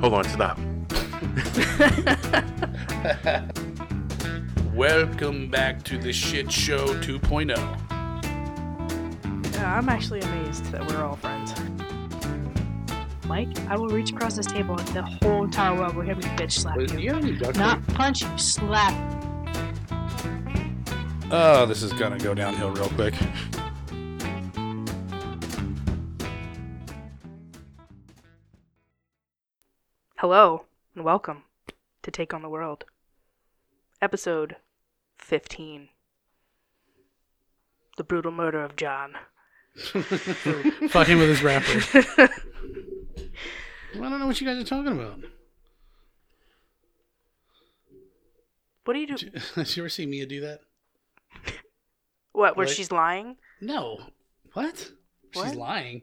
Hold on, stop. Welcome back to the shit show oh. 2.0. Yeah, I'm actually amazed that we're all friends. Mike, I will reach across this table and the whole entire world will hear me bitch slap you. you have any duct Not punch you, slap. Oh, this is gonna go downhill real quick. Hello, and welcome to Take on the World. Episode 15 The Brutal Murder of John. Fucking with his rapper. I don't know what you guys are talking about. What do you do? Did you, ever see Mia do that? What, where Like- she's lying? No. What? What? She's lying.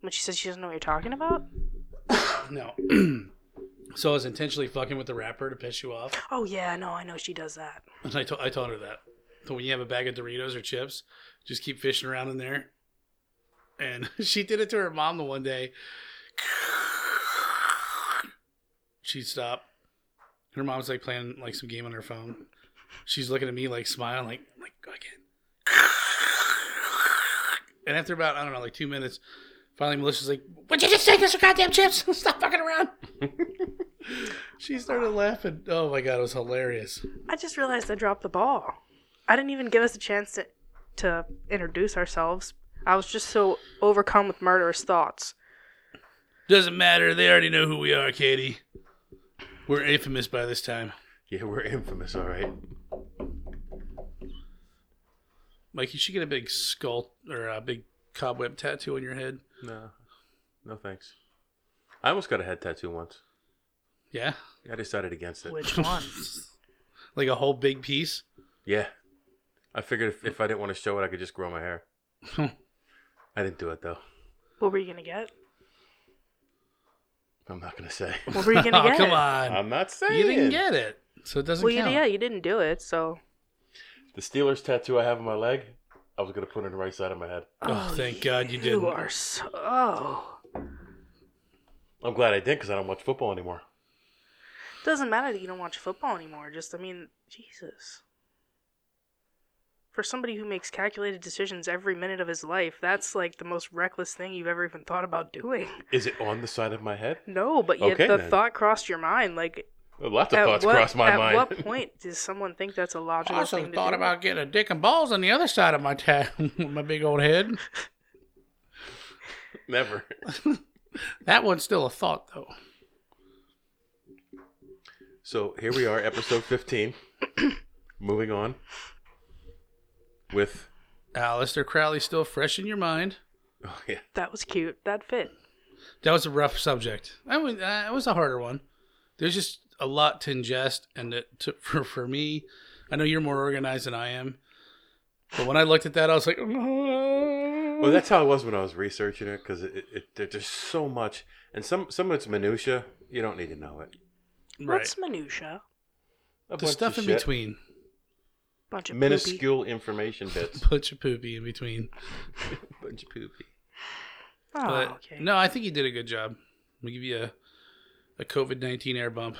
When she says she doesn't know what you're talking about? No. so I was intentionally fucking with the rapper to piss you off. Oh, yeah, no, I know she does that. And I, to- I told her that. So when you have a bag of Doritos or chips, just keep fishing around in there. And she did it to her mom the one day. She'd stop. Her mom's like playing like some game on her phone. She's looking at me like smiling, like like again. And after about I don't know like two minutes, finally Melissa's like, "Would you just take us your goddamn chips? Stop fucking around." she started laughing. Oh my god, it was hilarious. I just realized I dropped the ball. I didn't even give us a chance to, to introduce ourselves. I was just so overcome with murderous thoughts. Doesn't matter. They already know who we are, Katie. We're infamous by this time. Yeah, we're infamous, all right. Mike, you should get a big skull or a big cobweb tattoo on your head. No, no thanks. I almost got a head tattoo once. Yeah, I decided against it. Which one? like a whole big piece. Yeah, I figured if, if I didn't want to show it, I could just grow my hair. I didn't do it though. what were you gonna get? I'm not gonna say. What were you gonna oh, get? come on. I'm not saying. you didn't get it, so it doesn't Well, you, count. yeah, you didn't do it, so. the Steelers tattoo I have on my leg. I was gonna put it on the right side of my head. Oh, oh thank God you didn't. You are so. Oh. I'm glad I did because I don't watch football anymore. Doesn't matter that you don't watch football anymore. Just, I mean, Jesus. For somebody who makes calculated decisions every minute of his life, that's like the most reckless thing you've ever even thought about doing. Is it on the side of my head? No, but yet Okay, the then. thought crossed your mind. Like, Lots of at thoughts what, crossed my at mind. what point does someone think that's a logical also thing to thought about getting a dick and balls on the other side of my ta- my big old head. Never. That one's still a thought, though. So here we are, episode 15. Moving on with. Aleister Crowley still fresh in your mind. Oh, yeah. That was cute. That fit. That was a rough subject. I mean, uh, it was a harder one. There's just a lot to ingest, and it, to, for for me, I know you're more organized than I am. But when I looked at that, I was like, mm-hmm. Well, that's how it was when I was researching it because it, it, it, there's so much, and some some of it's minutia. You don't need to know it. right. What's minutia? A the stuff in shit. between, Bunch of poopy. minuscule information bits. bunch of poopy in between. bunch of poopy. Oh, But okay. no, I think you did a good job. We give you a a COVID nineteen air bump.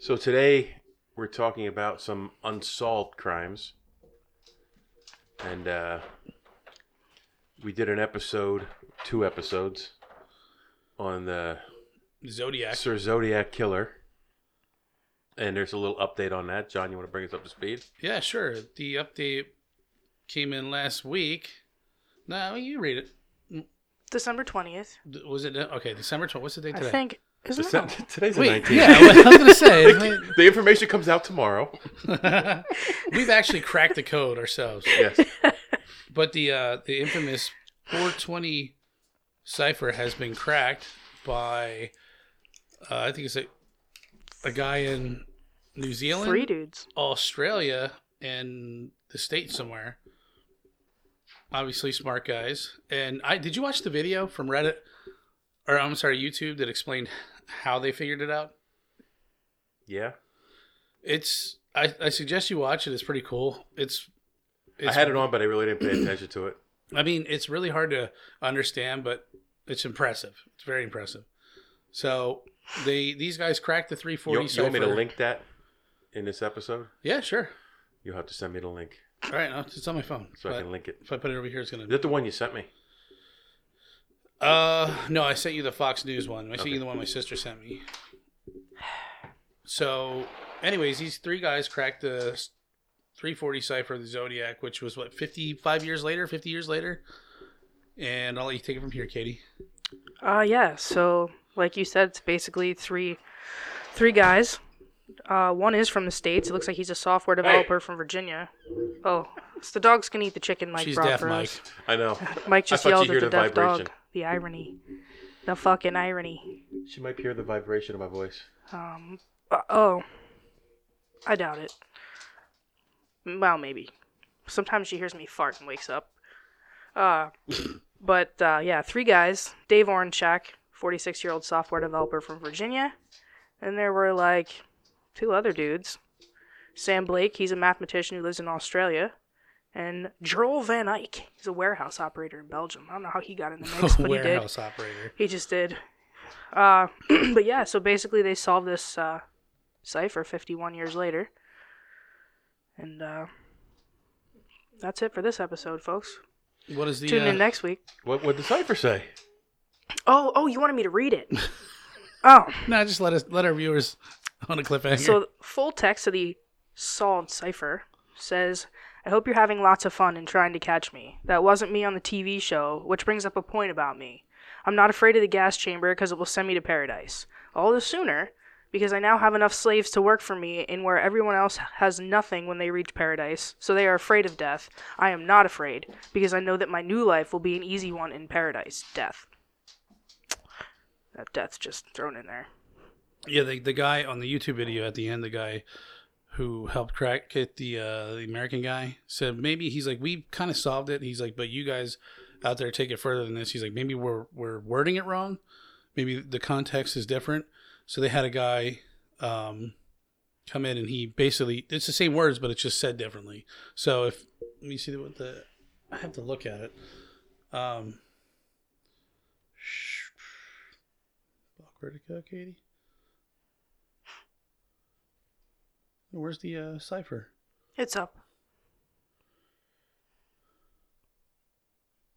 So today we're talking about some unsolved crimes, and uh, we did an episode, two episodes, on the Zodiac. Sir Zodiac Killer. And there's a little update on that. John, you want to bring us up to speed? Yeah, sure. The update came in last week. No, you read it. December 20th. Was it okay? December twelfth. What's the date I today? think. Isn't Dece- it? Today's the Wait, 19th. yeah, I was gonna say. the information comes out tomorrow. We've actually cracked the code ourselves. Yes. But the uh, the infamous 420 cipher has been cracked by uh, I think it's a a guy in New Zealand, Three dudes. Australia, and the States somewhere. Obviously, smart guys. And I did you watch the video from Reddit, or I'm sorry, YouTube that explained how they figured it out? Yeah. It's I, I suggest you watch it. It's pretty cool. It's, I had it on, but I really didn't pay attention to it. I mean, it's really hard to understand, but it's impressive. It's very impressive. So they these guys cracked the You, 340 you want me to link that in this episode? Yeah, sure. You'll have to send me the link All right, no, it's on my phone. so I can link it. if I put it over here, it's gonna. Is that the one you sent me? Uh, no, I sent you the Fox News one. I sent Okay. you the one my sister sent me. So, anyways, these three guys cracked the 340 cipher of the Zodiac, which was what 55 years later, 50 years later. And I'll let you take it from here, Katie. Uh yeah, so like you said, it's basically three three guys. Uh one is from the States. It looks like he's a software developer from Virginia. Oh, it's the dogs can eat the chicken Mike She's brought deaf, Mike. I know. Mike just thought yelled you at the the deaf vibration. dog. The irony. The fucking irony. She might hear the vibration of my voice. Um uh, oh. I doubt it. Well, maybe. Sometimes she hears me fart and wakes up. Uh but uh, yeah, three guys. Dave Oranchak, 46 year old software developer from Virginia. And there were like two other dudes. Sam Blake, he's a mathematician who lives in Australia. And Joel Van Eycke, he's a warehouse operator in Belgium. I don't know how he got in the mix, but he did. Warehouse operator. He just did. Uh, but yeah, so basically they solved this uh, cipher 51 years later. And uh, that's it for this episode, folks. What is the? Tune uh, in next week. What would the cipher say? Oh, oh, you wanted me to read it. oh, No, just let us let our viewers on a cliffhanger. so full text of the solved cipher says, "I hope you're having lots of fun and trying to catch me. That wasn't me on the TV show, which brings up a point about me. I'm not afraid of the gas chamber because it will send me to paradise. All the sooner." Because I now have enough slaves to work for me in where everyone else has nothing when they reach paradise, so they are afraid of death. I am not afraid, because I know that my new life will be an easy one in paradise. Death. That death's just thrown in there. yeah, the the guy on the YouTube video at the end, the guy who helped crack it, the uh, the American guy said maybe he's like we kind of solved it. He's like, but you guys out there take it further than this. He's like maybe we're we're wording it wrong. Maybe the context is different. So they had a guy um, come in and he basically it's the same words, but it's just said differently. So if let me see what the I have to look at it. Um, where'd go, Katie? Where's the uh, cipher? It's up.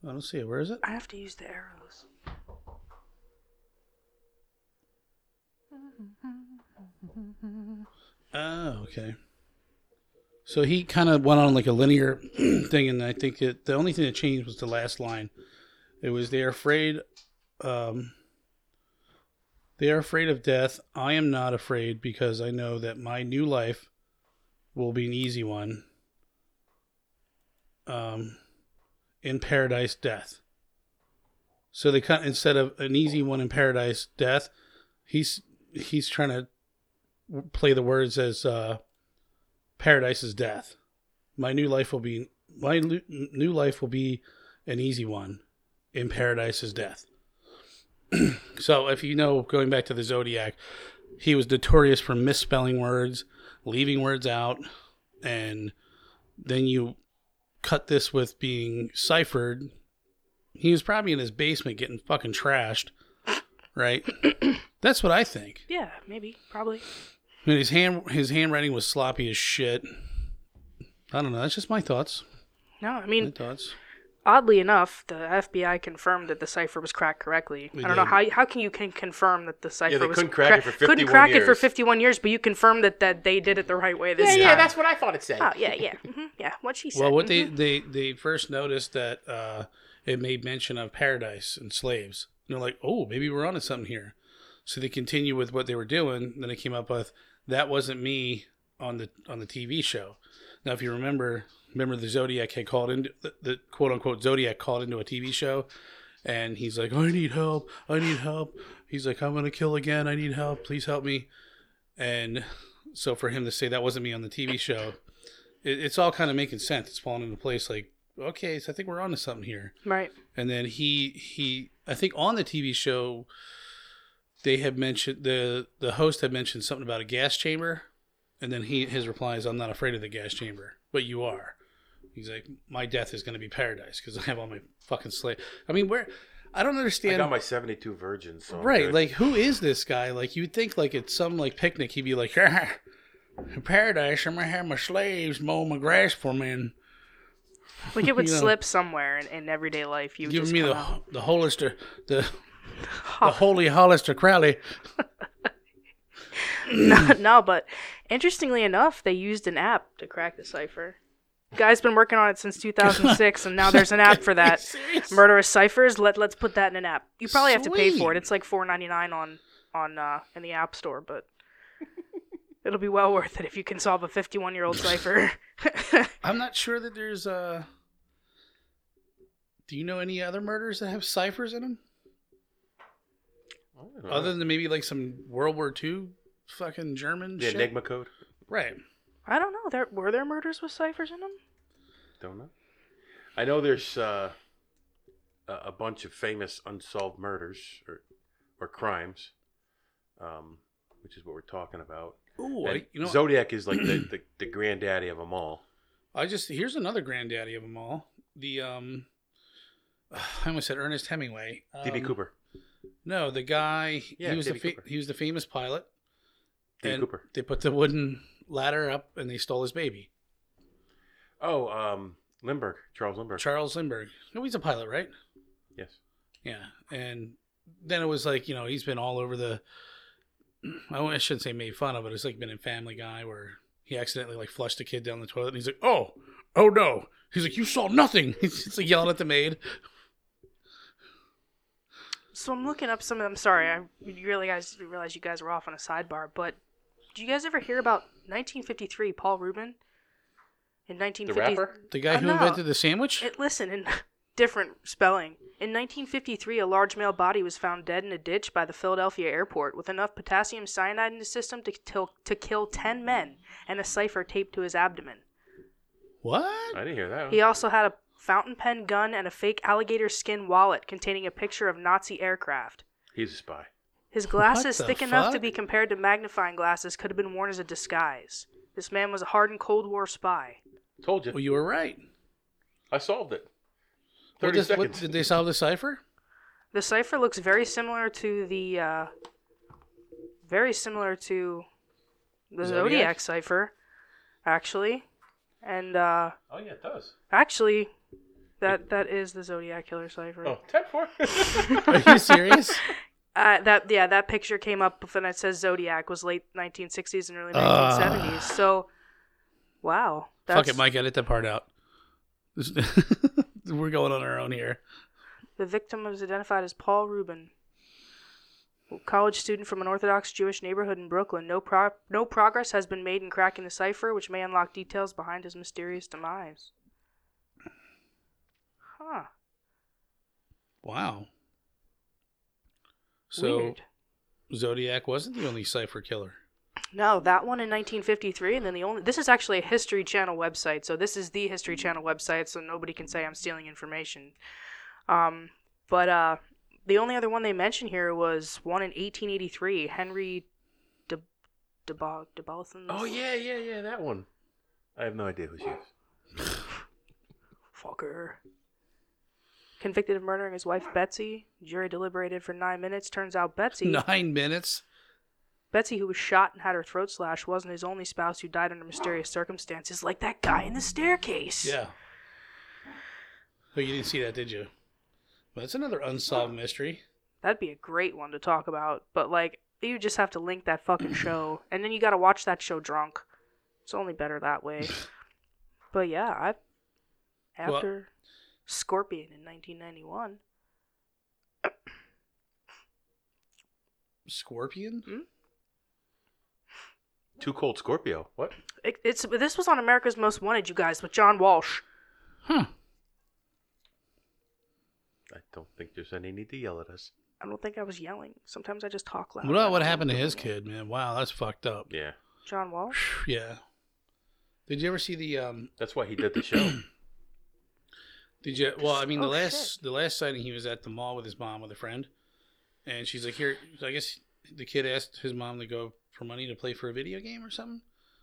I don't see it. Where is it? I have to use the arrows. Oh, okay. So he kind of went on like a linear thing, and I think it, the only thing that changed was the last line. It was they're afraid. Um, they are afraid of death. I am not afraid because I know that my new life will be an easy one. Um, in paradise, death. So they cut instead of an easy one in paradise, death. He's he's trying to play the words as uh, paradise is death. My new life will be my new life will be an easy one. In paradise is death. so if you know, going back to the zodiac, he was notorious for misspelling words, leaving words out, and then you cut this with being ciphered. He was probably in his basement getting fucking trashed, right? That's what I think. Yeah, maybe, probably. I mean, his hand his handwriting was sloppy as shit. I don't know. That's just my thoughts. No, I My mean, thoughts. Oddly enough, the FBI confirmed that the cipher was cracked correctly. They I don't know how how can you can confirm that the cipher they was couldn't crack it for couldn't 51 crack it for years. 51 years, but you confirmed that that they did it the right way this Yeah, time. yeah, that's what I thought it said. Oh, yeah, yeah. hmm yeah, what she said. Well, what they, mhm. they they first noticed that uh, it made mention of paradise and slaves. And they're like, oh, maybe we're onto something here. So they continue with what they were doing. Then they came up with that wasn't me on the on the TV show. Now, if you remember, remember the Zodiac had called into the, the quote unquote Zodiac called into a TV show, and he's like, I need help, I need help. He's like, I'm gonna kill again. I need help. Please help me. And so for him to say that wasn't me on the TV show, it, it's all kind of making sense. It's falling into place. Like, okay, so I think we're onto something here. right. And then he he I think on the TV show they had mentioned the the host had mentioned something about a gas chamber, and then he his reply is I'm not afraid of the gas chamber, but you are. He's like my death is going to be paradise because I have all my fucking slaves. I mean, where I don't understand. I understand. got my 72 virgins. So right, like who is this guy? Like you'd think like it's some like picnic. He'd be like, in paradise, I'm gonna have my slaves mow my grass for me and Like it would You know. slip somewhere in, in everyday life. You give just me the out. the Hollister the the holy Hollister Crowley. no, no, but interestingly enough, they used an app to crack the cipher. Guy's been working on it since 2006, and now there's an app for that. Murderous ciphers. Let Let's put that in an app. You probably have to pay for it. It's like 4.99 on on uh, in the app store, but it'll be well worth it if you can solve a 51 year old cipher. I'm not sure that there's uh Do you know any other murders that have ciphers in them? I don't know. Other than maybe like some World War II fucking German the shit? Enigma code. Right. I don't know. There were there murders with ciphers in them. Don't know. I know there's uh, a bunch of famous unsolved murders or or crimes, um, which is what we're talking about. Ooh, I, you know, Zodiac is like the, the, the granddaddy of them all. I just here's another granddaddy of them all. The um, I almost said Ernest Hemingway. D.B. Um, Cooper. No, the guy. Yeah, he was the D.B. fa- Cooper. he was the famous pilot. D.B. Cooper. They put the wooden ladder up and they stole his baby. Oh, um, Lindbergh. Charles Lindbergh. Charles Lindbergh. No, he's a pilot, right? yes. Yeah, and then it was like you know he's been all over the. I shouldn't say made fun of it. It's like been in Family Guy where he accidentally like flushed a kid down the toilet and he's like, "Oh, oh no!" He's like, "You saw nothing." He's just like yelling at the maid. So I'm looking up some of them. Sorry, I you really guys realize you guys were off on a sidebar. But do you guys ever hear about 1953? Paul Rubin. In The 1950, rapper? The guy Uh, who no. invented the sandwich. It, listen, in different spelling. In 1953, a large male body was found dead in a ditch by the Philadelphia airport with enough potassium cyanide in his system to, to, to kill 10 men and a cipher taped to his abdomen. what? I didn't hear that. He also had a fountain pen gun and a fake alligator skin wallet containing a picture of Nazi aircraft. He's a spy. His glasses, the thick enough to be compared to magnifying glasses, could have been worn as a disguise. This man was a hardened Cold War spy. Told you. Well, you were right. I solved it. What, 30 does- what- seconds. did they solve the cipher? The cipher looks very similar to the, uh, very similar to the Zodiac? Zodiac, cipher, actually. And, uh, oh, yeah, it does. actually, that that is the Zodiac killer cipher. Oh, 10 4. Are you serious? Uh, that yeah, that picture came up when it says Zodiac was late 1960s and early Ah. 1970s. so, wow, Fuck it, Mike. Edit that part out. We're going on our own here. The victim was identified as Paul Rubin, a college student from an Orthodox Jewish neighborhood in Brooklyn. No pro- no progress has been made in cracking the cipher, which may unlock details behind his mysterious demise. Huh. Wow. So Weird. Zodiac wasn't the only cipher killer. No, that one in 1953, and then the only. This is actually a History Channel website, so this is the History Channel website, so nobody can say I'm stealing information. Um, but uh, the only other one they mentioned here was one in 1883, Henry de de Debalathon. oh, yeah, yeah, yeah, that one. I have no idea who she is. fucker. Convicted of murdering his wife Betsy, jury deliberated for nine minutes. Turns out Betsy, Nine minutes. Betsy, who was shot and had her throat slashed, wasn't his only spouse who died under mysterious circumstances, like that guy in the staircase. Yeah. Oh, you didn't see that, did you? Well, that's another unsolved mystery. That'd be a great one to talk about. But like, you just have to link that fucking show, and then you got to watch that show drunk. It's only better that way. but yeah, I Well- after Scorpion in 1991. Scorpion? Hmm? Too Cold Scorpio. What? It, it's this was on America's Most Wanted, you guys, with John Walsh. Huh. I don't think there's any need to yell at us. I don't think I was yelling. Sometimes I just talk loud. What about what happened to his kid, man? Wow, that's fucked up. Yeah. John Walsh? Yeah. Did you ever see the um That's why he did the show. Did you? Well, I mean, the Oh, last the last sighting he was at the mall with his mom with a friend, and she's like, "Here." I guess the kid asked his mom to go for money to play for a video game or something.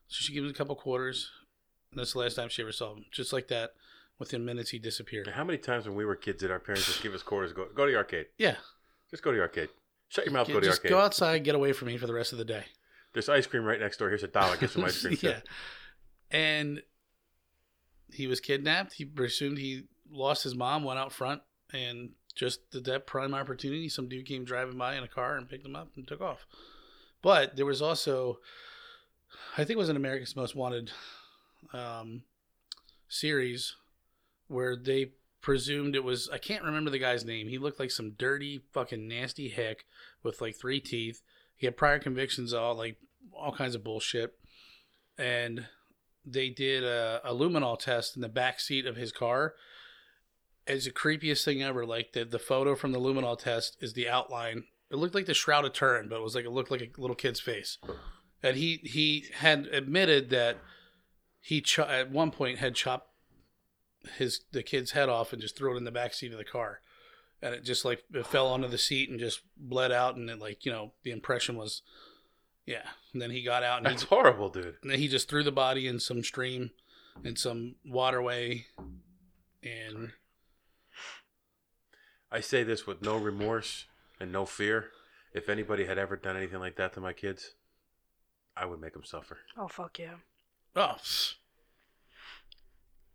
So she gives him a couple quarters. And that's the last time she ever saw him. Just like that, Within minutes, he disappeared. How many times when we were kids did our parents just give us quarters? Go go to the arcade. Yeah, Just go to the arcade. Shut your mouth. Yeah, Go to the just arcade. go outside, get away from me for the rest of the day. There's ice cream right next door. Here's a dollar. Get some ice cream. too. yeah, and he was kidnapped. He presumed he lost his mom. Went out front and just at that prime opportunity, some dude came driving by in a car and picked him up and took off. But there was also, I think it was an America's Most Wanted um, series where they presumed it was I can't remember the guy's name. He looked like some dirty fucking nasty hick with like three teeth. He had prior convictions, all like all kinds of bullshit. And they did a, a luminol test in the back seat of his car. It's the creepiest thing ever. Like the the photo from the luminol test is the outline. It looked like the shroud of Turin, but it was like it looked like a little kid's face. And he he had admitted that he cho- at one point had chopped his the kid's head off and just threw it in the back seat of the car, and it just like it fell onto the seat and just bled out, and it like you know the impression was, yeah. And then he got out and he, horrible, dude. and then he just threw the body in some stream, in some waterway, and I say this with no remorse and no fear. If anybody had ever done anything like that to my kids, I would make them suffer. Oh fuck yeah. oh.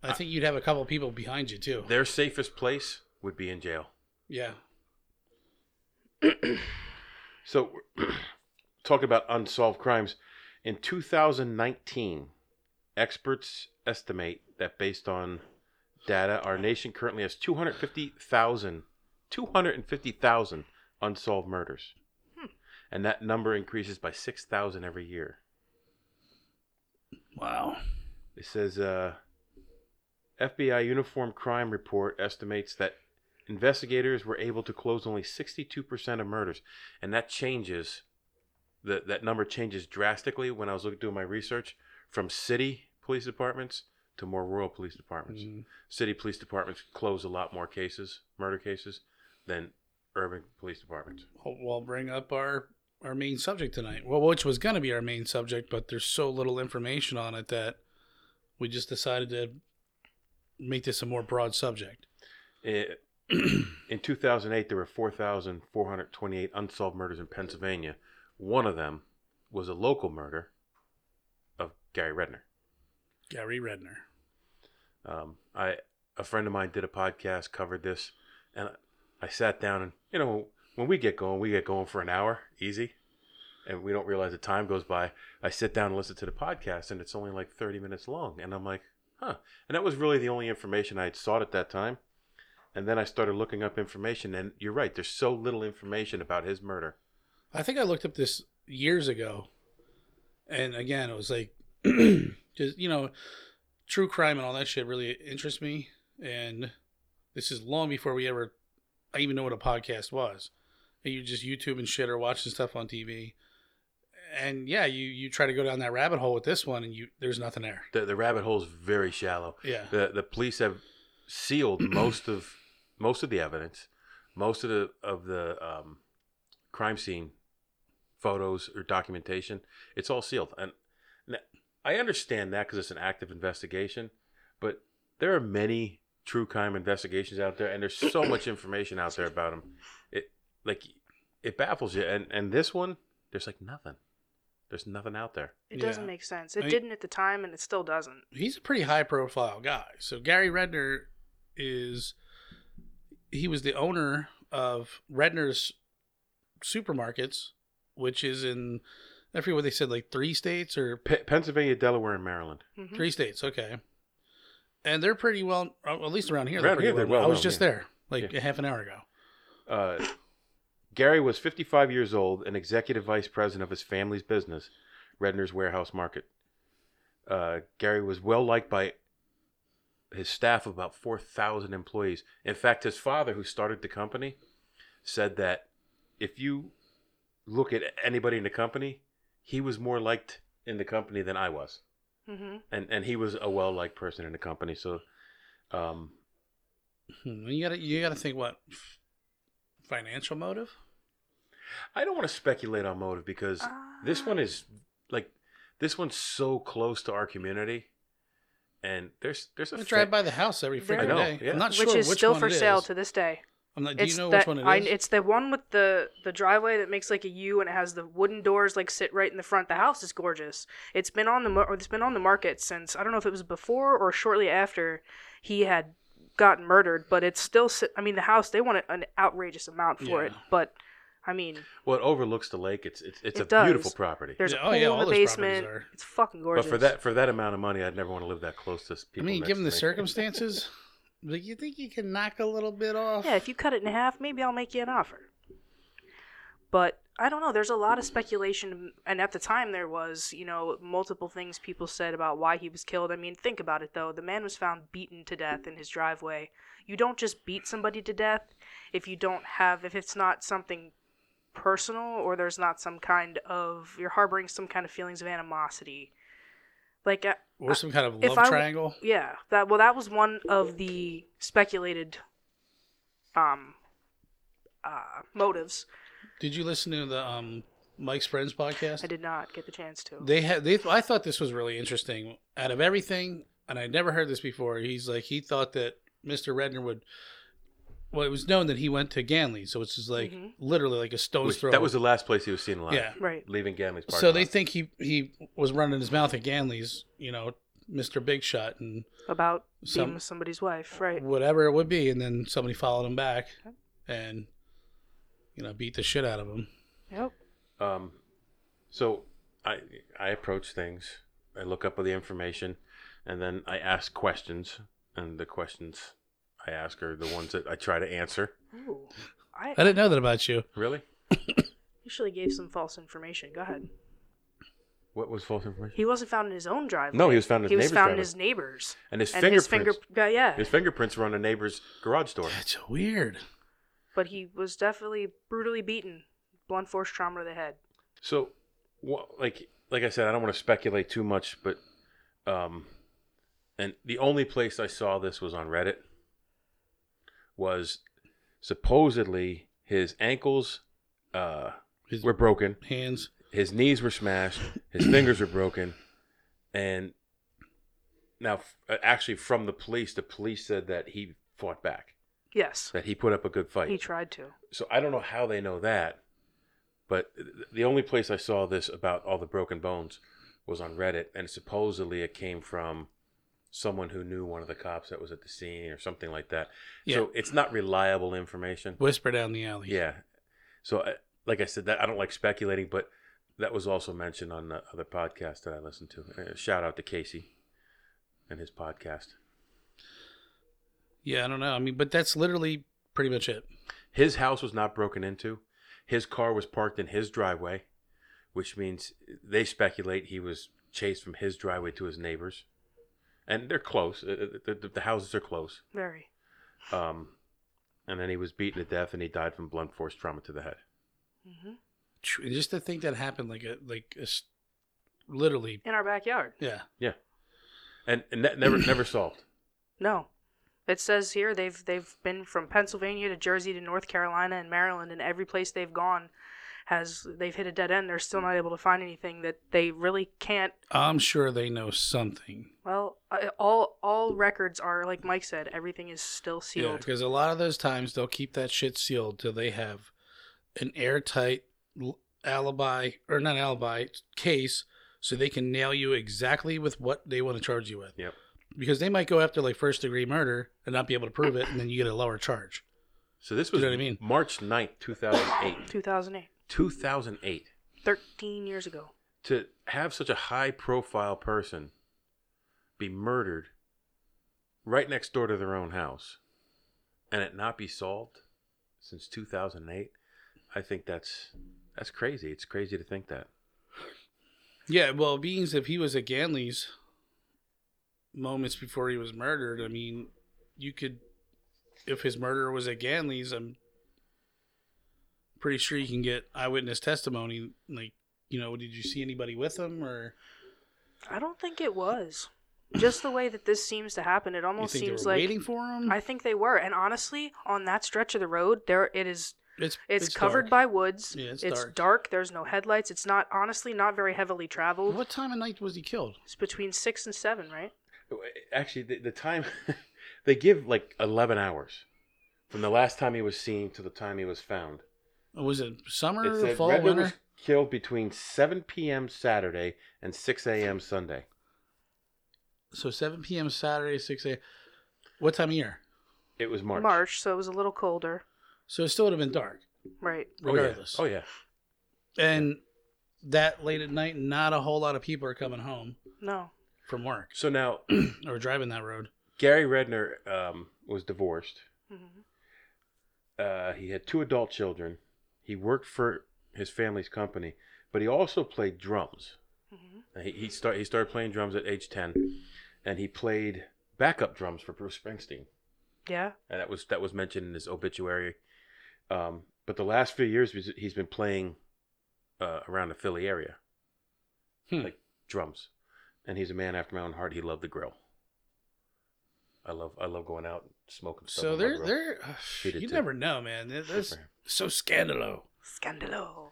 I think you'd have a couple people behind you too. Their safest place would be in jail. Yeah. So, talking about unsolved crimes, in 2019, experts estimate that based on data, our nation currently has 250,000 250,000 unsolved murders. And that number increases by 6,000 every year. Wow. It says uh, FBI Uniform Crime Report estimates that investigators were able to close only 62% of murders, and that changes. That that number changes drastically when I was looking doing my research from city police departments to more rural police departments. Mhm. City police departments close a lot more cases, murder cases, than urban police departments. We'll, we'll bring up our our main subject tonight. Well, which was going to be our main subject, but there's so little information on it that we just decided to make this a more broad subject. It, in 2008, there were 4,428 unsolved murders in Pennsylvania. One of them was a local murder of Gary Redner. Gary Redner. Um, I a friend of mine did a podcast covered this, and I sat down and you know when we get going, we get going for an hour easy, and we don't realize the time goes by. I sit down and listen to the podcast, and it's only like 30 minutes long, and I'm like, huh. And that was really the only information I had sought at that time. And then I started looking up information, and you're right. There's so little information about his murder. I think I looked up this years ago, and again, it was like, just you know, true crime and all that shit really interests me. And this is long before we ever, I even know what a podcast was. And you just YouTube and shit or watching stuff on TV. And yeah, you you try to go down that rabbit hole with this one, and you there's nothing there. The, the rabbit hole is very shallow. Yeah, the the police have sealed most of most of the evidence, most of the of the um, crime scene photos or documentation. It's all sealed, and I understand that because it's an active investigation. But there are many true crime investigations out there, and there's so much information out there about them. It like it baffles you, and and this one, there's like nothing. There's nothing out there. It doesn't make sense. It I- didn't at the time, and it still doesn't. he's a pretty high profile guy. So Gary Redner is he was the owner of Redner's supermarkets, which is in I forget what they said, like three states or P- Pennsylvania, Delaware, and Maryland. Mhm. three states. Okay, and they're pretty well, at least around here. Around here, they're well. I was known, just yeah. there like Yeah. a half an hour ago. Uh, Gary was 55 years old and executive vice president of his family's business, Redner's Warehouse Market. Uh, Gary was well liked by his staff of about 4,000 employees. In fact, his father, who started the company, said that if you look at anybody in the company, he was more liked in the company than I was. Mhm. And, and he was a well liked person in the company. So, um, Hmm, You gotta you gotta think what financial motive. I don't want to speculate on motive because this one Ah. is like this one's so close to our community and there's there's a I fa- drive by the house every freaking know, day. yeah. I'm not which sure is which still one for sale is. to this day. I'm like, do it's you know that, which one it I, it's the one with the the driveway that makes like a U and it has the wooden doors like sit right in the front. The house is gorgeous. It's been on the mar- or it's been on the market since I don't know if it was before or shortly after he had gotten murdered, but it's still. si- I mean, the house they want an outrageous amount for it, but I mean, well, it overlooks the lake. It's it's, it's It a beautiful property. there's Yeah, a oh, pool yeah, in the basement. It's fucking gorgeous. But for that for that amount of money, I'd never want to live that close to people. I mean, next given to the me. circumstances, like you think you can knock a little bit off? Yeah, if you cut it in half, maybe I'll make you an offer. But I don't know. There's a lot of speculation, and at the time there was, you know, multiple things people said about why he was killed. I mean, think about it though. The man was found beaten to death in his driveway. You don't just beat somebody to death if you don't have, if it's not something personal or there's not some kind of, you're harboring some kind of feelings of animosity. Like, uh, Or some kind of love I triangle? yeah, that well, that was one of the speculated um uh motives. Did you listen to the um, Mike's Friends podcast? I did not get the chance to. They had they. I thought this was really interesting. Out of everything, and I'd never heard this before. He's like he thought that Mr. Redner would. Well, it was known that he went to Ganley, so it's just like Mhm. literally like a stone's Which- throw. that was the last place he was seen alive. yeah. right. leaving Ganley's parking So they lot. think he he was running his mouth at Ganley's, you know, Mr. Big Shot and About Some- being with somebody's wife, right? whatever it would be, and then somebody followed him back and you know beat the shit out of him. Yep. Um, so I I approach things. I look up the information, and then I ask questions. And the questions I ask are the ones that I try to answer. Ooh. I I didn't know that about you. Really? usually gave some false information. Go ahead. What was false information? He wasn't found in his own driveway. No, he was found in his neighbor's. He was neighbor's found in driveway. his neighbor's. and his And fingerprints. his finger, yeah, yeah. his fingerprints were on a neighbor's garage door. That's weird. But he was definitely brutally beaten, blunt force trauma to the head. So, wha- like like I said, I don't want to speculate too much, but um, and the only place I saw this was on Reddit. Was supposedly his ankles uh, His were broken, hands. his knees were smashed, his fingers were broken, and now f- uh, actually from the police, the police said that he fought back, Yes, that he put up a good fight. he tried to. So I don't know how they know that, but th- the only place I saw this about all the broken bones was on Reddit, and supposedly it came from someone who knew one of the cops that was at the scene or something like that. Yeah. So it's not reliable information. Whisper down the alley. Yeah. So I, like I said, that I don't like speculating, but that was also mentioned on the other podcast that I listened to. Uh, shout out to Casey and his podcast. Yeah, I don't know. I mean, but that's literally pretty much it. His house was not broken into. His car was parked in his driveway, which means they speculate he was chased from his driveway to his neighbor's. And they're close. Uh, The, the, the houses are close. Very. Um, and then he was beaten to death and he died from blunt force trauma to the head. hmm Just to think that happened, like a like a, s- literally, In our backyard. yeah. Yeah. And, and ne- never never solved. No. It says here they've they've been from Pennsylvania to Jersey to North Carolina and Maryland and every place they've gone has they've hit a dead end. They're still not able to find anything that they really can't I'm sure they know something. well uh, all all records are like Mike said everything is still Yeah, sealed. because a lot of those times they'll keep that shit sealed till they have an airtight alibi or not alibi case, so they can nail you exactly with what they want to charge you with. Yep. Because they might go after like first degree murder and not be able to prove it, and then you get a lower charge. So this You was know what I mean? March 9th, 2008. 2008. 2008. 13 years ago. To have such a high profile person be murdered right next door to their own house and it not be solved since 2008, I think that's that's crazy. It's crazy to think that. Yeah, well, being as if he was at Ganley's moments before he was murdered, I mean, you could, if his murderer was at Ganley's, I'm pretty sure you can get eyewitness testimony. Like, you know, did you see anybody with him, or I don't think it was. Just the way that this seems to happen, it you almost think seems they were like waiting for him? I think they were. And honestly, on that stretch of the road, there it is it's it's, covered dark. by woods. Yeah, it's dark. dark. There's no headlights. It's not honestly not very heavily traveled. What time of night was he killed? It's between 6 and 7, right? Actually, the, the time they give like eleven hours from the last time he was seen to the time he was found. Was it summer, It said fall, Redner winter? was killed between 7 p.m. Saturday and 6 a.m. Sunday. So 7 p.m. Saturday, 6 a.m. What time of year? It was March. March, so it was a little colder. So it still would have been dark, Right. Oh yeah. regardless. Oh yeah. And that late at night, not a whole lot of people are coming home No. from work So now or driving that road. Gary Redner um, was divorced. hmm Uh, he had two adult children. He worked for his family's company, but he also played drums. hmm He he, start, he started playing drums at age 10, and he played backup drums for Bruce Springsteen. Yeah. and that was that was mentioned in his obituary. Um, but the last few years, he's- he's been playing uh, around the Philly area, Hmm. like drums, and he's a man after my own heart. He loved the grill. I love I love going out and smoking stuff. So on they're they're He you never know, man. They're- Good That's so scandalo. Scandalo.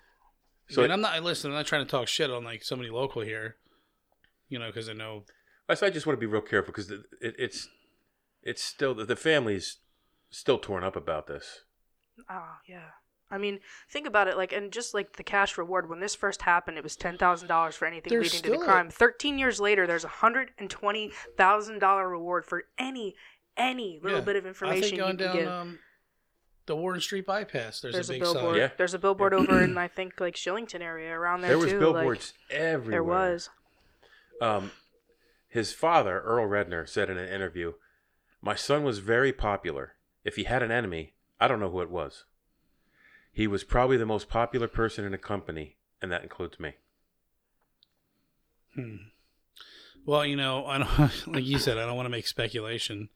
So and I'm not listen. I'm not trying to talk shit on like somebody local here, you know, because I know so I just want to be real careful because it, it, it's it's still the family's still torn up about this. Oh, yeah. I mean, think about it. Like, and just like the cash reward when this first happened, it was ten thousand dollars for anything There's leading to the still a- crime. Thirteen years later, there's a hundred and twenty thousand dollar reward for any any little Yeah. bit of I information think you going can down give. um, the Warren Street bypass. There's, there's a a, big billboard. sign. Yeah. There's a billboard over in I think like Shillington area around there, There was too. billboards Like, everywhere. there was. Um, his father, Earl Redner, said in an interview, My son was very popular. If he had an enemy, I don't know who it was. He was probably the most popular person in the company, and that includes me. Hmm. Well, you know, I don't like you said. I don't want to make speculation.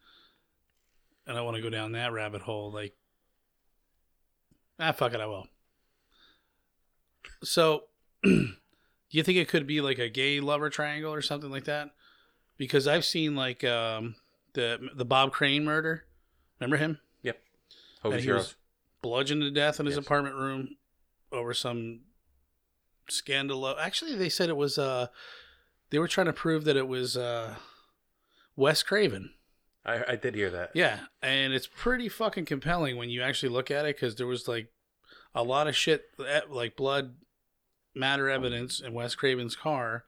I don't want to go down that rabbit hole. Like, ah, fuck it, I will. So, do you think it could be like a gay lover triangle or something like that? Because I've seen like um, the the Bob Crane murder. Remember him? Yep. He Heroes. Bludgeoned to death in his Yes. apartment room over some scandal. Actually, they said it was. Uh, they were trying to prove that it was uh, Wes Craven. I, I did hear that. Yeah, and it's pretty fucking compelling when you actually look at it because there was like a lot of shit, eh, like blood matter evidence in Wes Craven's car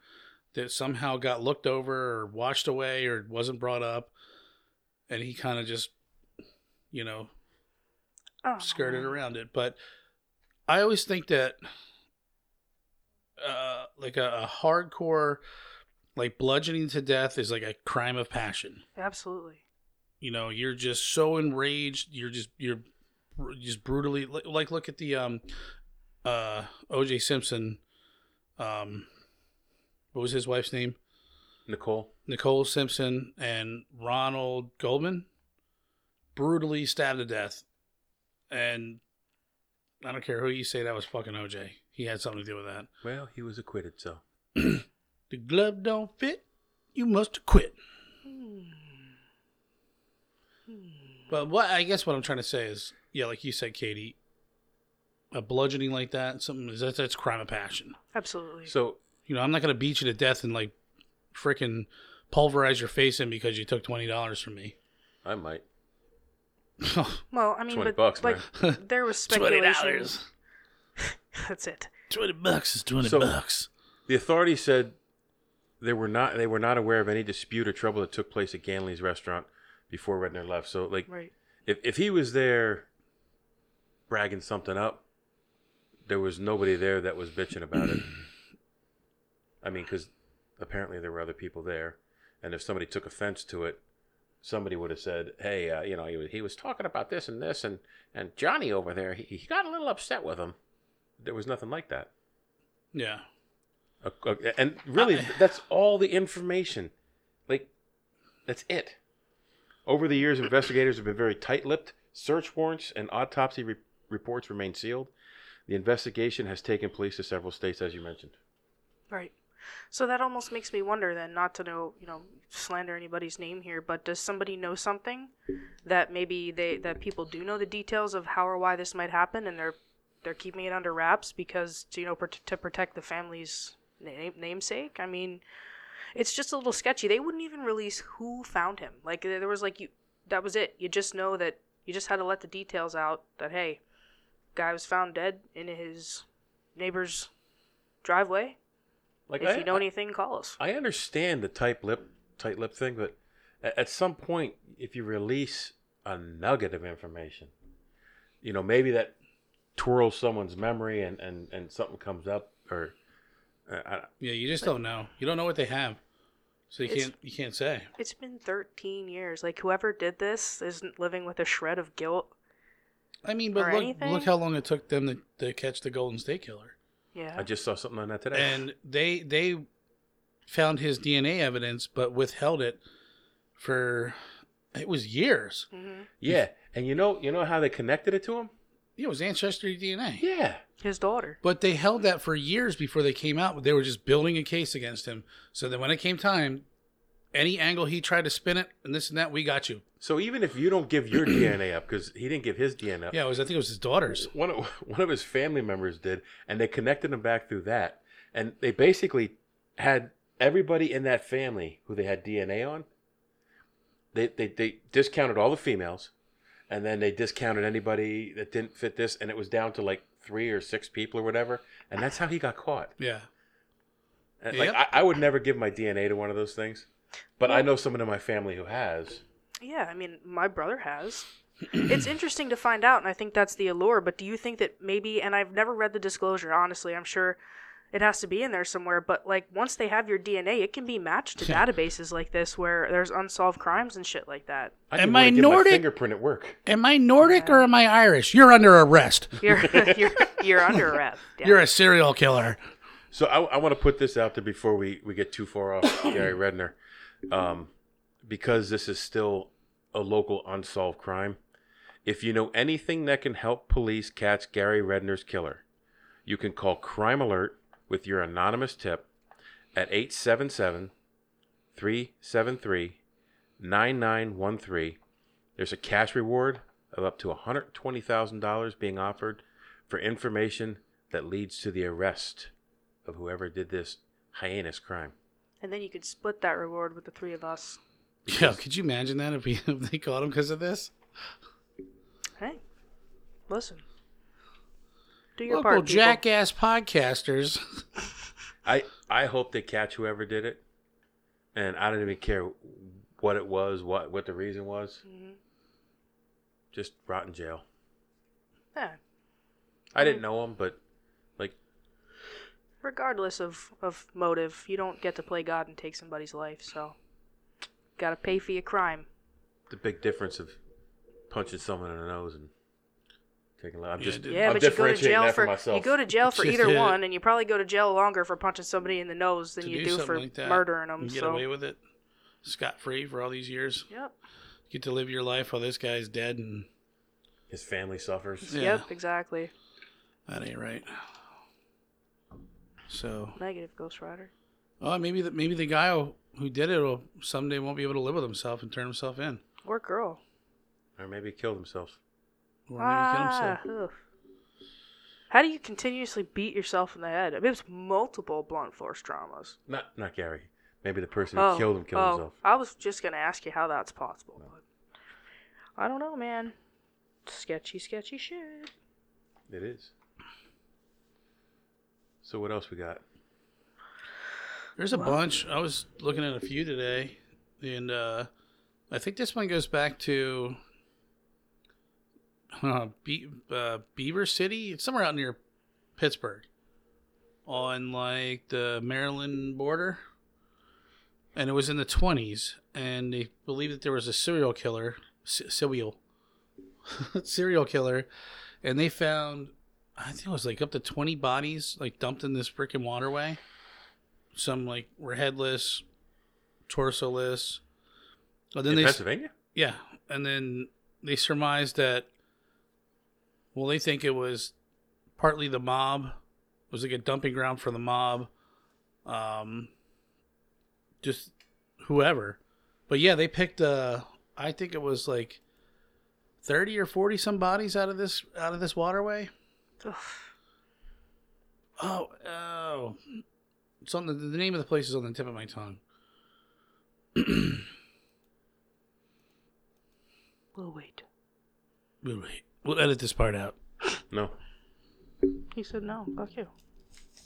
that somehow got looked over or washed away or wasn't brought up, and he kind of just, you know, Oh. skirted around it. But I always think that uh, like a, a hardcore, like bludgeoning to death is like a crime of passion. Absolutely. You know, you're just so enraged. You're just you're just brutally like, like look at the um uh OJ Simpson um what was his wife's name? Nicole? Nicole Simpson and Ronald Goldman brutally stabbed to death. And I don't care who you say that was fucking OJ. He had something to do with that. Well, he was acquitted, so. The glove don't fit. You must quit. Hmm. Hmm. But what I guess what I'm trying to say is, yeah, like you said, Katie, a bludgeoning like that, something is that's, that's crime of passion. Absolutely. So, You know, I'm not gonna beat you to death and like freaking pulverize your face in because you took twenty dollars from me. I might. Well, I mean, 20 but bucks, like man. there was speculation. Twenty speculation. dollars. That's it. Twenty bucks is twenty So- bucks. The authorities said they were not they were not aware of any dispute or trouble that took place at Ganley's restaurant before Redner left. So, like, Right. if if he was there bragging something up, there was nobody there that was bitching about it. I mean, because apparently there were other people there, and if somebody took offense to it, somebody would have said, "Hey, uh, you know, he was, he was talking about this and this, and and Johnny over there, he, he got a little upset with him." There was nothing like that. Yeah. Uh, and really, I- that's all the information. Like, that's it. Over the years, investigators have been very tight-lipped. Search warrants and autopsy re- reports remain sealed. The investigation has taken place to several states, as you mentioned. Right. So that almost makes me wonder then, not to know, you know, slander anybody's name here, but does somebody know something that maybe they that people do know the details of how or why this might happen, and they're they're keeping it under wraps because you know pr- to protect the family's name, namesake? I mean, it's just a little sketchy. They wouldn't even release who found him. Like there was like you that was it. You just know that you just had to let the details out that hey, guy was found dead in his neighbor's driveway. Like if I, you know anything, call us. I understand the tight lip, tight lip thing, but at, at some point, if you release a nugget of information, you know, maybe that twirls someone's memory and and and something comes up, or uh, I, Yeah, you just don't know. You don't know what they have, so you It's- can't you can't say. It's been 13 years. Like whoever did this isn't living with a shred of guilt. I mean, but Or look anything? look how long it took them to, to catch the Golden State Killer, Yeah. I just saw something on that today. and they they found his DNA evidence, but withheld it for it was years. hmm yeah, and you know, you know how they connected it to him? Yeah, it was ancestry DNA. Yeah, His daughter. But they held that for years before they came out. They were just building a case against him. So that when it came time, any angle he tried to spin it and this and that, we got you. So even if you don't give your DNA up, because he didn't give his DNA up, Yeah, it was. I think it was his daughter's. one of one of his family members did, and they connected him back through that, and they basically had everybody in that family who they had DNA on. They they they discounted all the females, and then they discounted anybody that didn't fit this, and it was down to like three or six people or whatever, and that's how he got caught. Yeah. And, Yep. Like I, I would never give my DNA to one of those things, but I know someone in my family who has. Yeah, I mean, my brother has. it's interesting to find out, and I think that's the allure. But do you think that maybe, and I've never read the disclosure, honestly, I'm sure it has to be in there somewhere, but like once they have your DNA, it can be matched to databases like this where there's unsolved crimes and shit like that. I Am I Nordic? My fingerprint at work. Am I Nordic or am I Irish? You're under arrest. You're you're you're under arrest. Yeah. You're a serial killer. So I, I want to put this out there before we, we get too far off Gary Redner, um, because this is still a local unsolved crime. If you know anything that can help police catch Gary Redner's killer, you can call Crime Alert with your anonymous tip at 877 373 9913. There's a cash reward of up to $120,000 being offered for information that leads to the arrest of whoever did this heinous crime. And then you could split that reward with the three of us. Yeah, could you imagine that if, we, if they caught him because of this? Hey, listen. Do your Local part, people. jackass podcasters. I I hope they catch whoever did it, and I don't even care what it was, what what the reason was. Mhm. Just rot in jail. Yeah. I didn't know him, but like regardless of, of motive, you don't get to play God and take somebody's life, so gotta pay for your crime. the big difference of punching someone in the nose and taking. I'm Yeah, just. Yeah, I'm but you go to jail that for myself. you go to jail for either hit it. one, and you probably go to jail longer for punching somebody in the nose than to you do do something for like that, murdering them. and get So away with it scot free for all these years. yep, Get to live your life while this guy's dead, and His family suffers. Yeah. yep, exactly. that ain't right. So, Negative Ghost Rider. oh, maybe the maybe the guy who, who did it will someday won't be able to live with himself and turn himself in, Or girl. Or maybe he killed himself. or maybe kill Ah, himself. ugh. How do you continuously beat yourself in the head? I mean, it's multiple blunt force traumas. Not not Gary. Maybe the person who Oh, killed him killed oh, himself. I was just gonna ask you how that's possible. But I don't know, man. Sketchy, sketchy shit. It is. So what else we got? There's a bunch. I was looking at a few today, and uh, I think this one goes back to uh, Be- uh, Beaver City. It's somewhere out near Pittsburgh, on like the Maryland border. And it was in the 20s, and they believe that there was a serial killer, s- serial, serial killer, and they found, I think it was like up to 20 bodies like dumped in this freaking waterway some like were headless, torsoless. But then In they Pennsylvania? yeah, and then they surmised that. Well, they think it was partly the mob. It was like a dumping ground for the mob. Um, just whoever, but yeah, they picked. Uh, I think it was like thirty or forty some bodies out of this out of this waterway. Ugh. Oh, oh. It's on the, the name of the place is on the tip of my tongue. We'll wait. We'll wait. We'll edit this part out. No, He said no. Fuck you.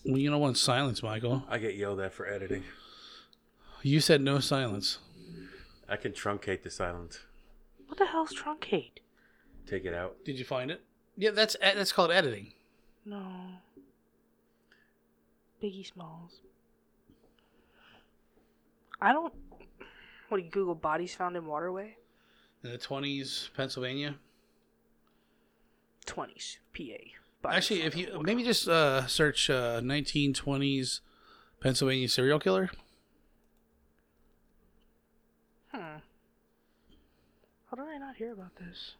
Well, you don't want silence, Michael. I get yelled at for editing. You said no silence. I can truncate the silence. What the hell's truncate? Take it out. Did you find it? Yeah, that's e, that's called editing. No. Biggie Smalls. I don't. What do you Google bodies found in waterway? In the twenties, Pennsylvania. 20s, PA. Actually, if you maybe just uh, search uh, 1920s Pennsylvania serial killer. Hmm. How did I not hear about this?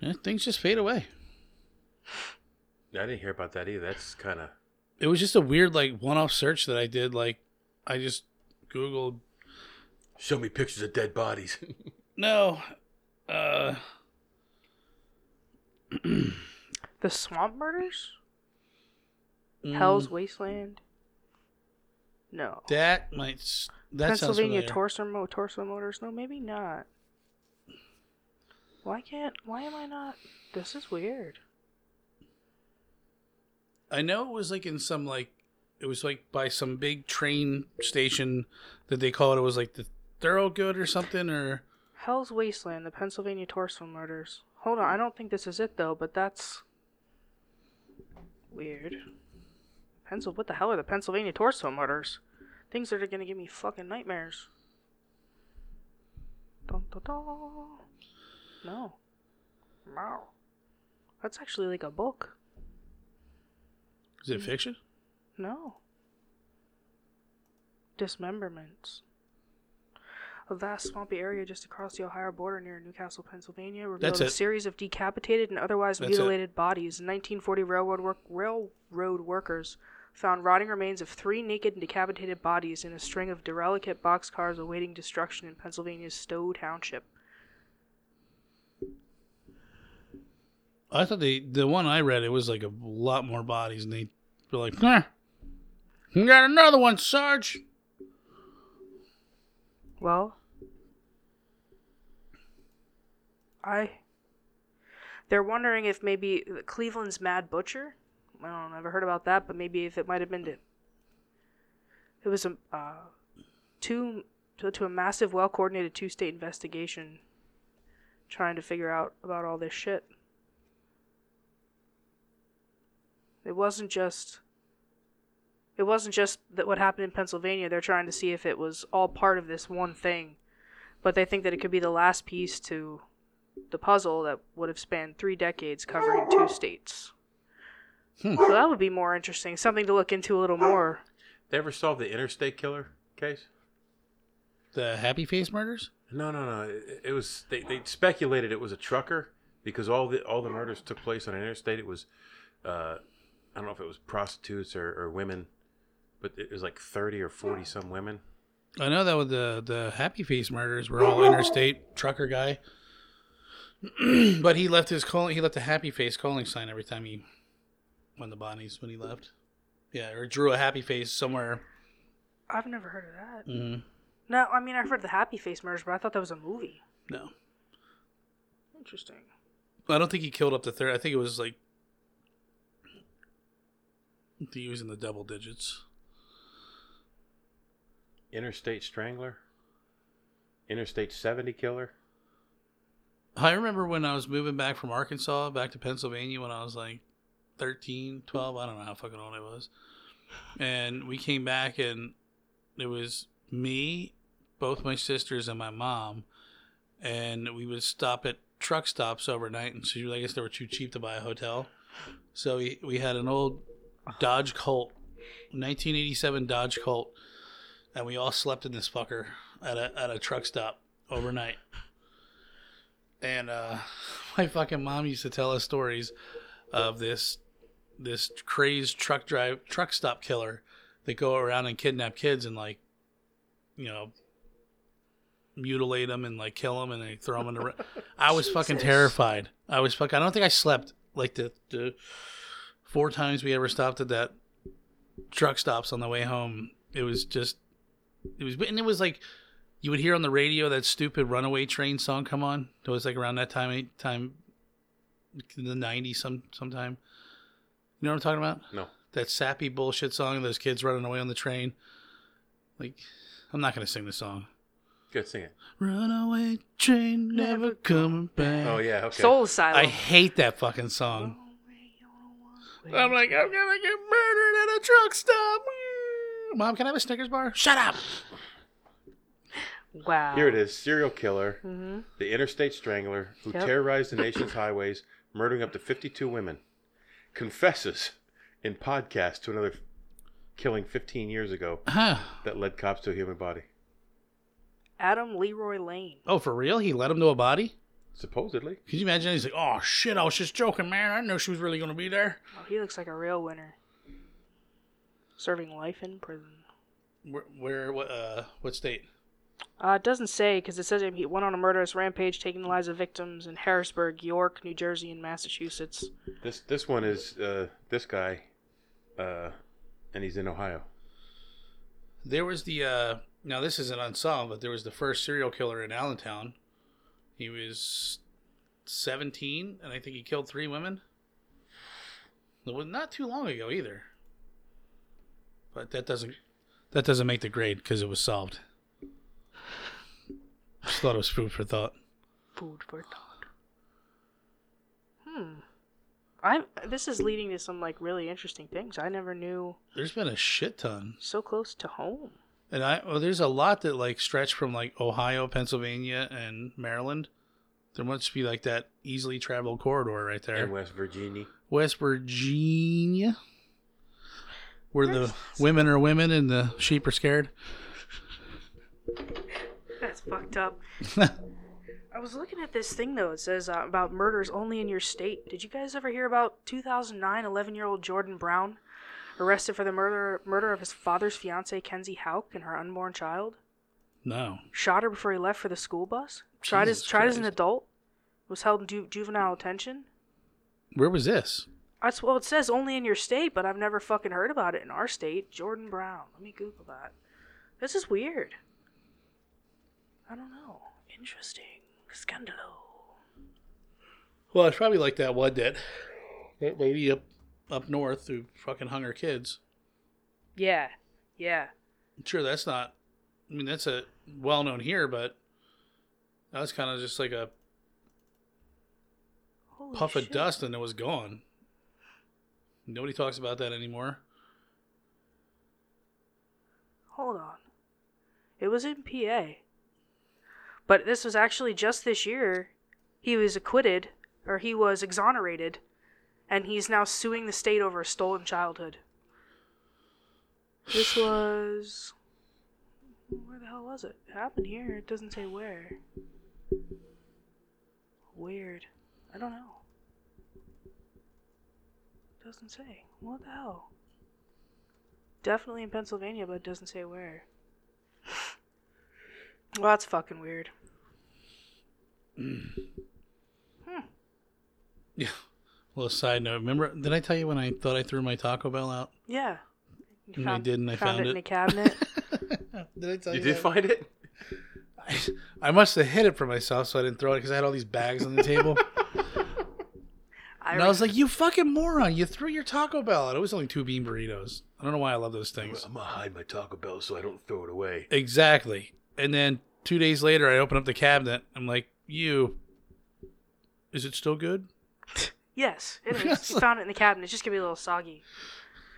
Yeah, things just fade away. I didn't hear about that either. That's kind of It was just a weird like one-off search that I did. Like, I just googled show me pictures of dead bodies. no. Uh, The Swamp Murders? mm, Hell's Wasteland? No. That might. s- That Pennsylvania familiar. torso, mo- torso motors? No, maybe not. Why can't. Why am I not. This is weird. I know it was like in some like it was like by some big train station that they call it. It was like the Thoroughgood or something or Hell's Wasteland, the Pennsylvania torso murders. Hold on, I don't think this is it though, but that's weird. Pencil, what the hell are the Pennsylvania torso murders? Things that are gonna give me fucking nightmares. Dun, dun, dun. No. Wow. That's actually like a book. is it fiction? No. Dismemberments. A vast swampy area just across the Ohio border near New Castle, Pennsylvania, revealed That's a it. series of decapitated and otherwise That's it. mutilated bodies. In 1940, railroad, work- railroad workers found rotting remains of three naked and decapitated bodies in a string of derelict boxcars awaiting destruction in Pennsylvania's Stowe Township. I thought they the one I read it was like a lot more bodies and they were like, huh, you got another one, Sarge. Well, I. They're wondering if maybe Cleveland's Mad Butcher. I don't never heard about that, but maybe if it might have been to. It was a uh, two to, to a massive, well coordinated two state investigation, trying to figure out about all this shit. It wasn't just. It wasn't just that what happened in Pennsylvania. They're trying to see if it was all part of this one thing, but they think that it could be the last piece to the puzzle that would have spanned three decades covering two states. Hmm. So that would be more interesting. Something to look into a little more. they ever solved the interstate killer case? The Happy Face murders. No, no, no. It, it was they, they speculated it was a trucker because all the all the murders took place on an interstate. It was uh, I don't know if it was prostitutes or, or women, but it was like thirty or forty some women. I know that with the the Happy Face murders were all interstate trucker guy, but he left his calling. He left a Happy Face calling sign every time he won the bodies when he left. Yeah, or drew a happy face somewhere. I've never heard of that. Mm, No, I mean I've heard the Happy Face murders, but I thought that was a movie. no, Interesting. I don't think he killed up to third. I think it was like I think he was in the double digits. Interstate strangler, interstate seventy killer. I remember when I was moving back from Arkansas back to Pennsylvania when I was like 13, 12, I don't know how fucking old I was. And we came back and it was me, both my sisters, and my mom. And we would stop at truck stops overnight. And so I guess they were too cheap to buy a hotel. So we, we had an old Dodge Colt, 1987 Dodge Colt. And we all slept in this fucker at a, at a truck stop overnight. And uh, my fucking mom used to tell us stories of this this crazed truck drive truck stop killer that go around and kidnap kids and like you know mutilate them and like kill them and they throw them in the I was fucking terrified. I was fucking I don't think I slept like the the four times we ever stopped at that truck stops on the way home. It was just It was, and it was like you would hear on the radio that stupid Runaway Train song come on. It was like around that time, time in the '90s, some sometime. You know what I'm talking about? No. That sappy bullshit song. Of those kids running away on the train. Like, I'm not gonna sing the song. Good, sing it. Runaway train, never coming back. Oh yeah, okay. Soul Asylum. I hate that fucking song. I'm like, I'm gonna get murdered at a truck stop. Mom, can I have a Snickers bar? Shut up. wow. Here it is: serial killer, hmm the interstate strangler who Yep. terrorized the nation's highways, murdering up to 52 women, confesses in podcast to another killing 15 years ago Huh. that led cops to a human body. Adam Leroy Lane. Oh, for real? He led him to a body? Supposedly. Could you imagine? He's like, oh shit, I was just joking, man. I didn't know she was really gonna be there. Oh, he looks like a real winner. Serving life in prison. Where, where what, uh, what state? Uh, it doesn't say because it says he went on a murderous rampage, taking the lives of victims in Harrisburg, York, New Jersey, and Massachusetts. This this one is uh, this guy, uh, and he's in Ohio. There was the, uh, now this isn't unsolved, but there was the first serial killer in Allentown. He was 17, and I think he killed three women. It was not too long ago either. But that doesn't, that doesn't make the grade because it was solved. Just thought it was food for thought. Food for thought. Hmm. I'm. This is leading to some like really interesting things. I never knew There's been a shit ton. so close to home. And I well, there's a lot that like stretch from like Ohio, Pennsylvania, and Maryland. There must be like that easily traveled corridor right there. In West Virginia. West Virginia, where the women are women and the sheep are scared. That's fucked up. I was looking at this thing though. It says uh, about murders only in your state. Did you guys ever hear about 2009 11-year-old Jordan Brown arrested for the murder murder of his father's fiancee Kenzie Houk and her unborn child? no, Shot her before he left for the school bus. Tried as tried as an Christ. adult. Was held in ju- juvenile detention. where was this? That's well, it says only in your state, but I've never fucking heard about it in our state. Jordan Brown. Let me Google that. This is weird. I don't know. Interesting. Scandalo. Well, it's probably like that one that that lady up up north who fucking hung her kids. Yeah. Yeah. Sure, that's not. I mean, that's a well known here, but that was kind of just like a Holy puff of dust and it was gone. Nobody talks about that anymore. Hold on. It was in PA. But this was actually just this year. He was acquitted, or he was exonerated, and he's now suing the state over a stolen childhood. This was. Where the hell was it? It happened here. It doesn't say where. Weird. I don't know. Doesn't say. What the hell? Definitely in Pennsylvania, but it doesn't say where. Well, that's fucking weird. Hmm. Hmm. Yeah. Well, a side note. Remember, did I tell you when I thought I threw my Taco Bell out? Yeah. You And I did, and I found it in it. a cabinet. did I tell You You did find it? I, I must have hid it for myself so I didn't throw it because I had all these bags on the table. I, and I was like, "You fucking moron! You threw your Taco Bell out. It was only two bean burritos. I don't know why I love those things. I'm gonna hide my Taco Bell so I don't throw it away. Exactly. And then two days later, I open up the cabinet. I'm like, "You, is it still good?" Yes, it is. You found it in the cabinet. It's just gonna be a little soggy.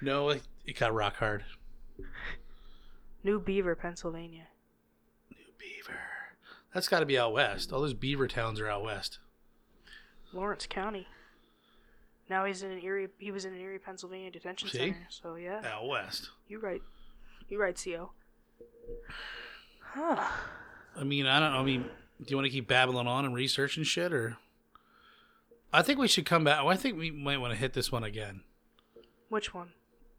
No, it, it got rock hard. New Beaver, Pennsylvania. New Beaver. That's got to be out west. All those beaver towns are out west. Lawrence County. Now he's in an Erie. He was in an Erie, Pennsylvania detention See? center. So yeah, Out west. you right. You right, Co. Huh. I mean, I don't know. I mean, do you want to keep babbling on and researching shit, or? I think we should come back. Oh, I think we might want to hit this one again. Which one?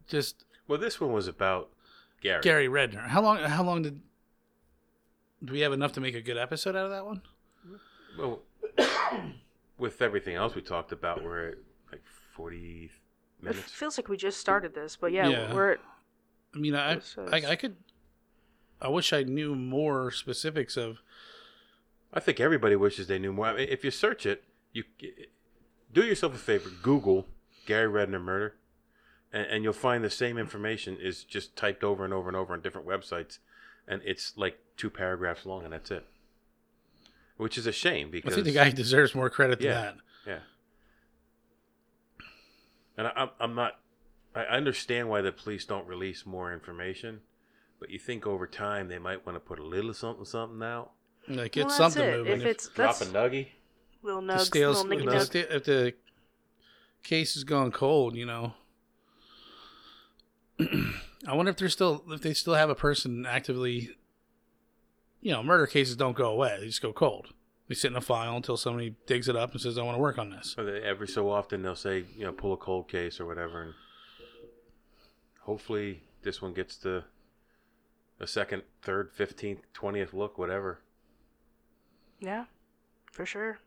Just Well, this one was about Gary. Gary Redner. How long? How long did? Do we have enough to make a good episode out of that one? Well, with everything else we talked about, we're at like 40 minutes. It feels like we just started this, but yeah, Yeah. we're. At, I mean, I, I, I could, I wish I knew more specifics of. I think everybody wishes they knew more. I mean, if you search it, you do yourself a favor. Google Gary Redner murder, and, and you'll find the same information is just typed over and over and over on different websites, and it's like two paragraphs long, and that's it. Which is a shame because I think the guy deserves more credit than Yeah. that. Yeah. And I, I'm, I'm not. I understand why the police don't release more information, but you think over time they might want to put a little something, something out. Like Well, it's something it. moving. If it's Drop that's a nuggy. Little the nugs, stale- little nicky if the nug. if the case is going cold, you know. I wonder if they're still if they still have a person actively. You know, murder cases don't go away; they just go cold. They sit in a file until somebody digs it up and says, "I want to work on this." Or they, every so often they'll say, you know, pull a cold case or whatever, and hopefully this one gets to a second, third, fifteenth, twentieth look, whatever. Yeah, for sure.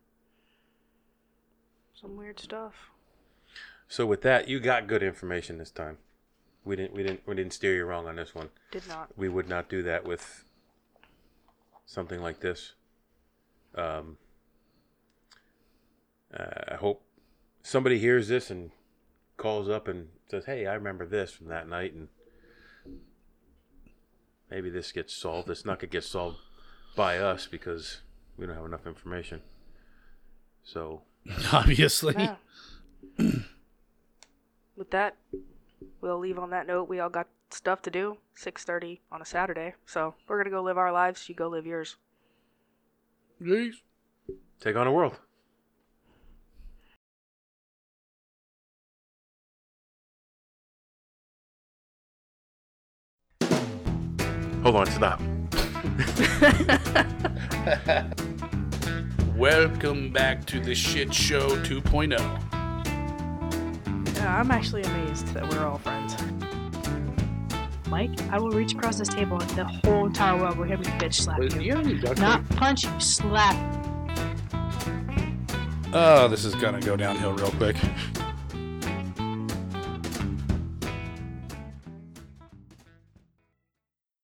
Some weird stuff. So with that, you got good information this time. We didn't, we didn't, we didn't steer you wrong on this one. Did not. we would not do that with something like this. Um, uh, I hope somebody hears this and calls up and says, "Hey, I remember this from that night," and maybe this gets solved. It's not gonna get solved by us because we don't have enough information. So Obviously, Yeah. With that, we'll leave on that note. We all got stuff to do. Six thirty on a Saturday, so we're gonna go live our lives. You go live yours. Jeez. take on a world. Hold on, stop. Welcome back to the shit show oh. 2.0. Yeah, I'm actually amazed that we're all friends. Mike, I will reach across this table and the whole entire world will hear me bitch slap you. Not punch you, slap. Oh, this is gonna go downhill real quick.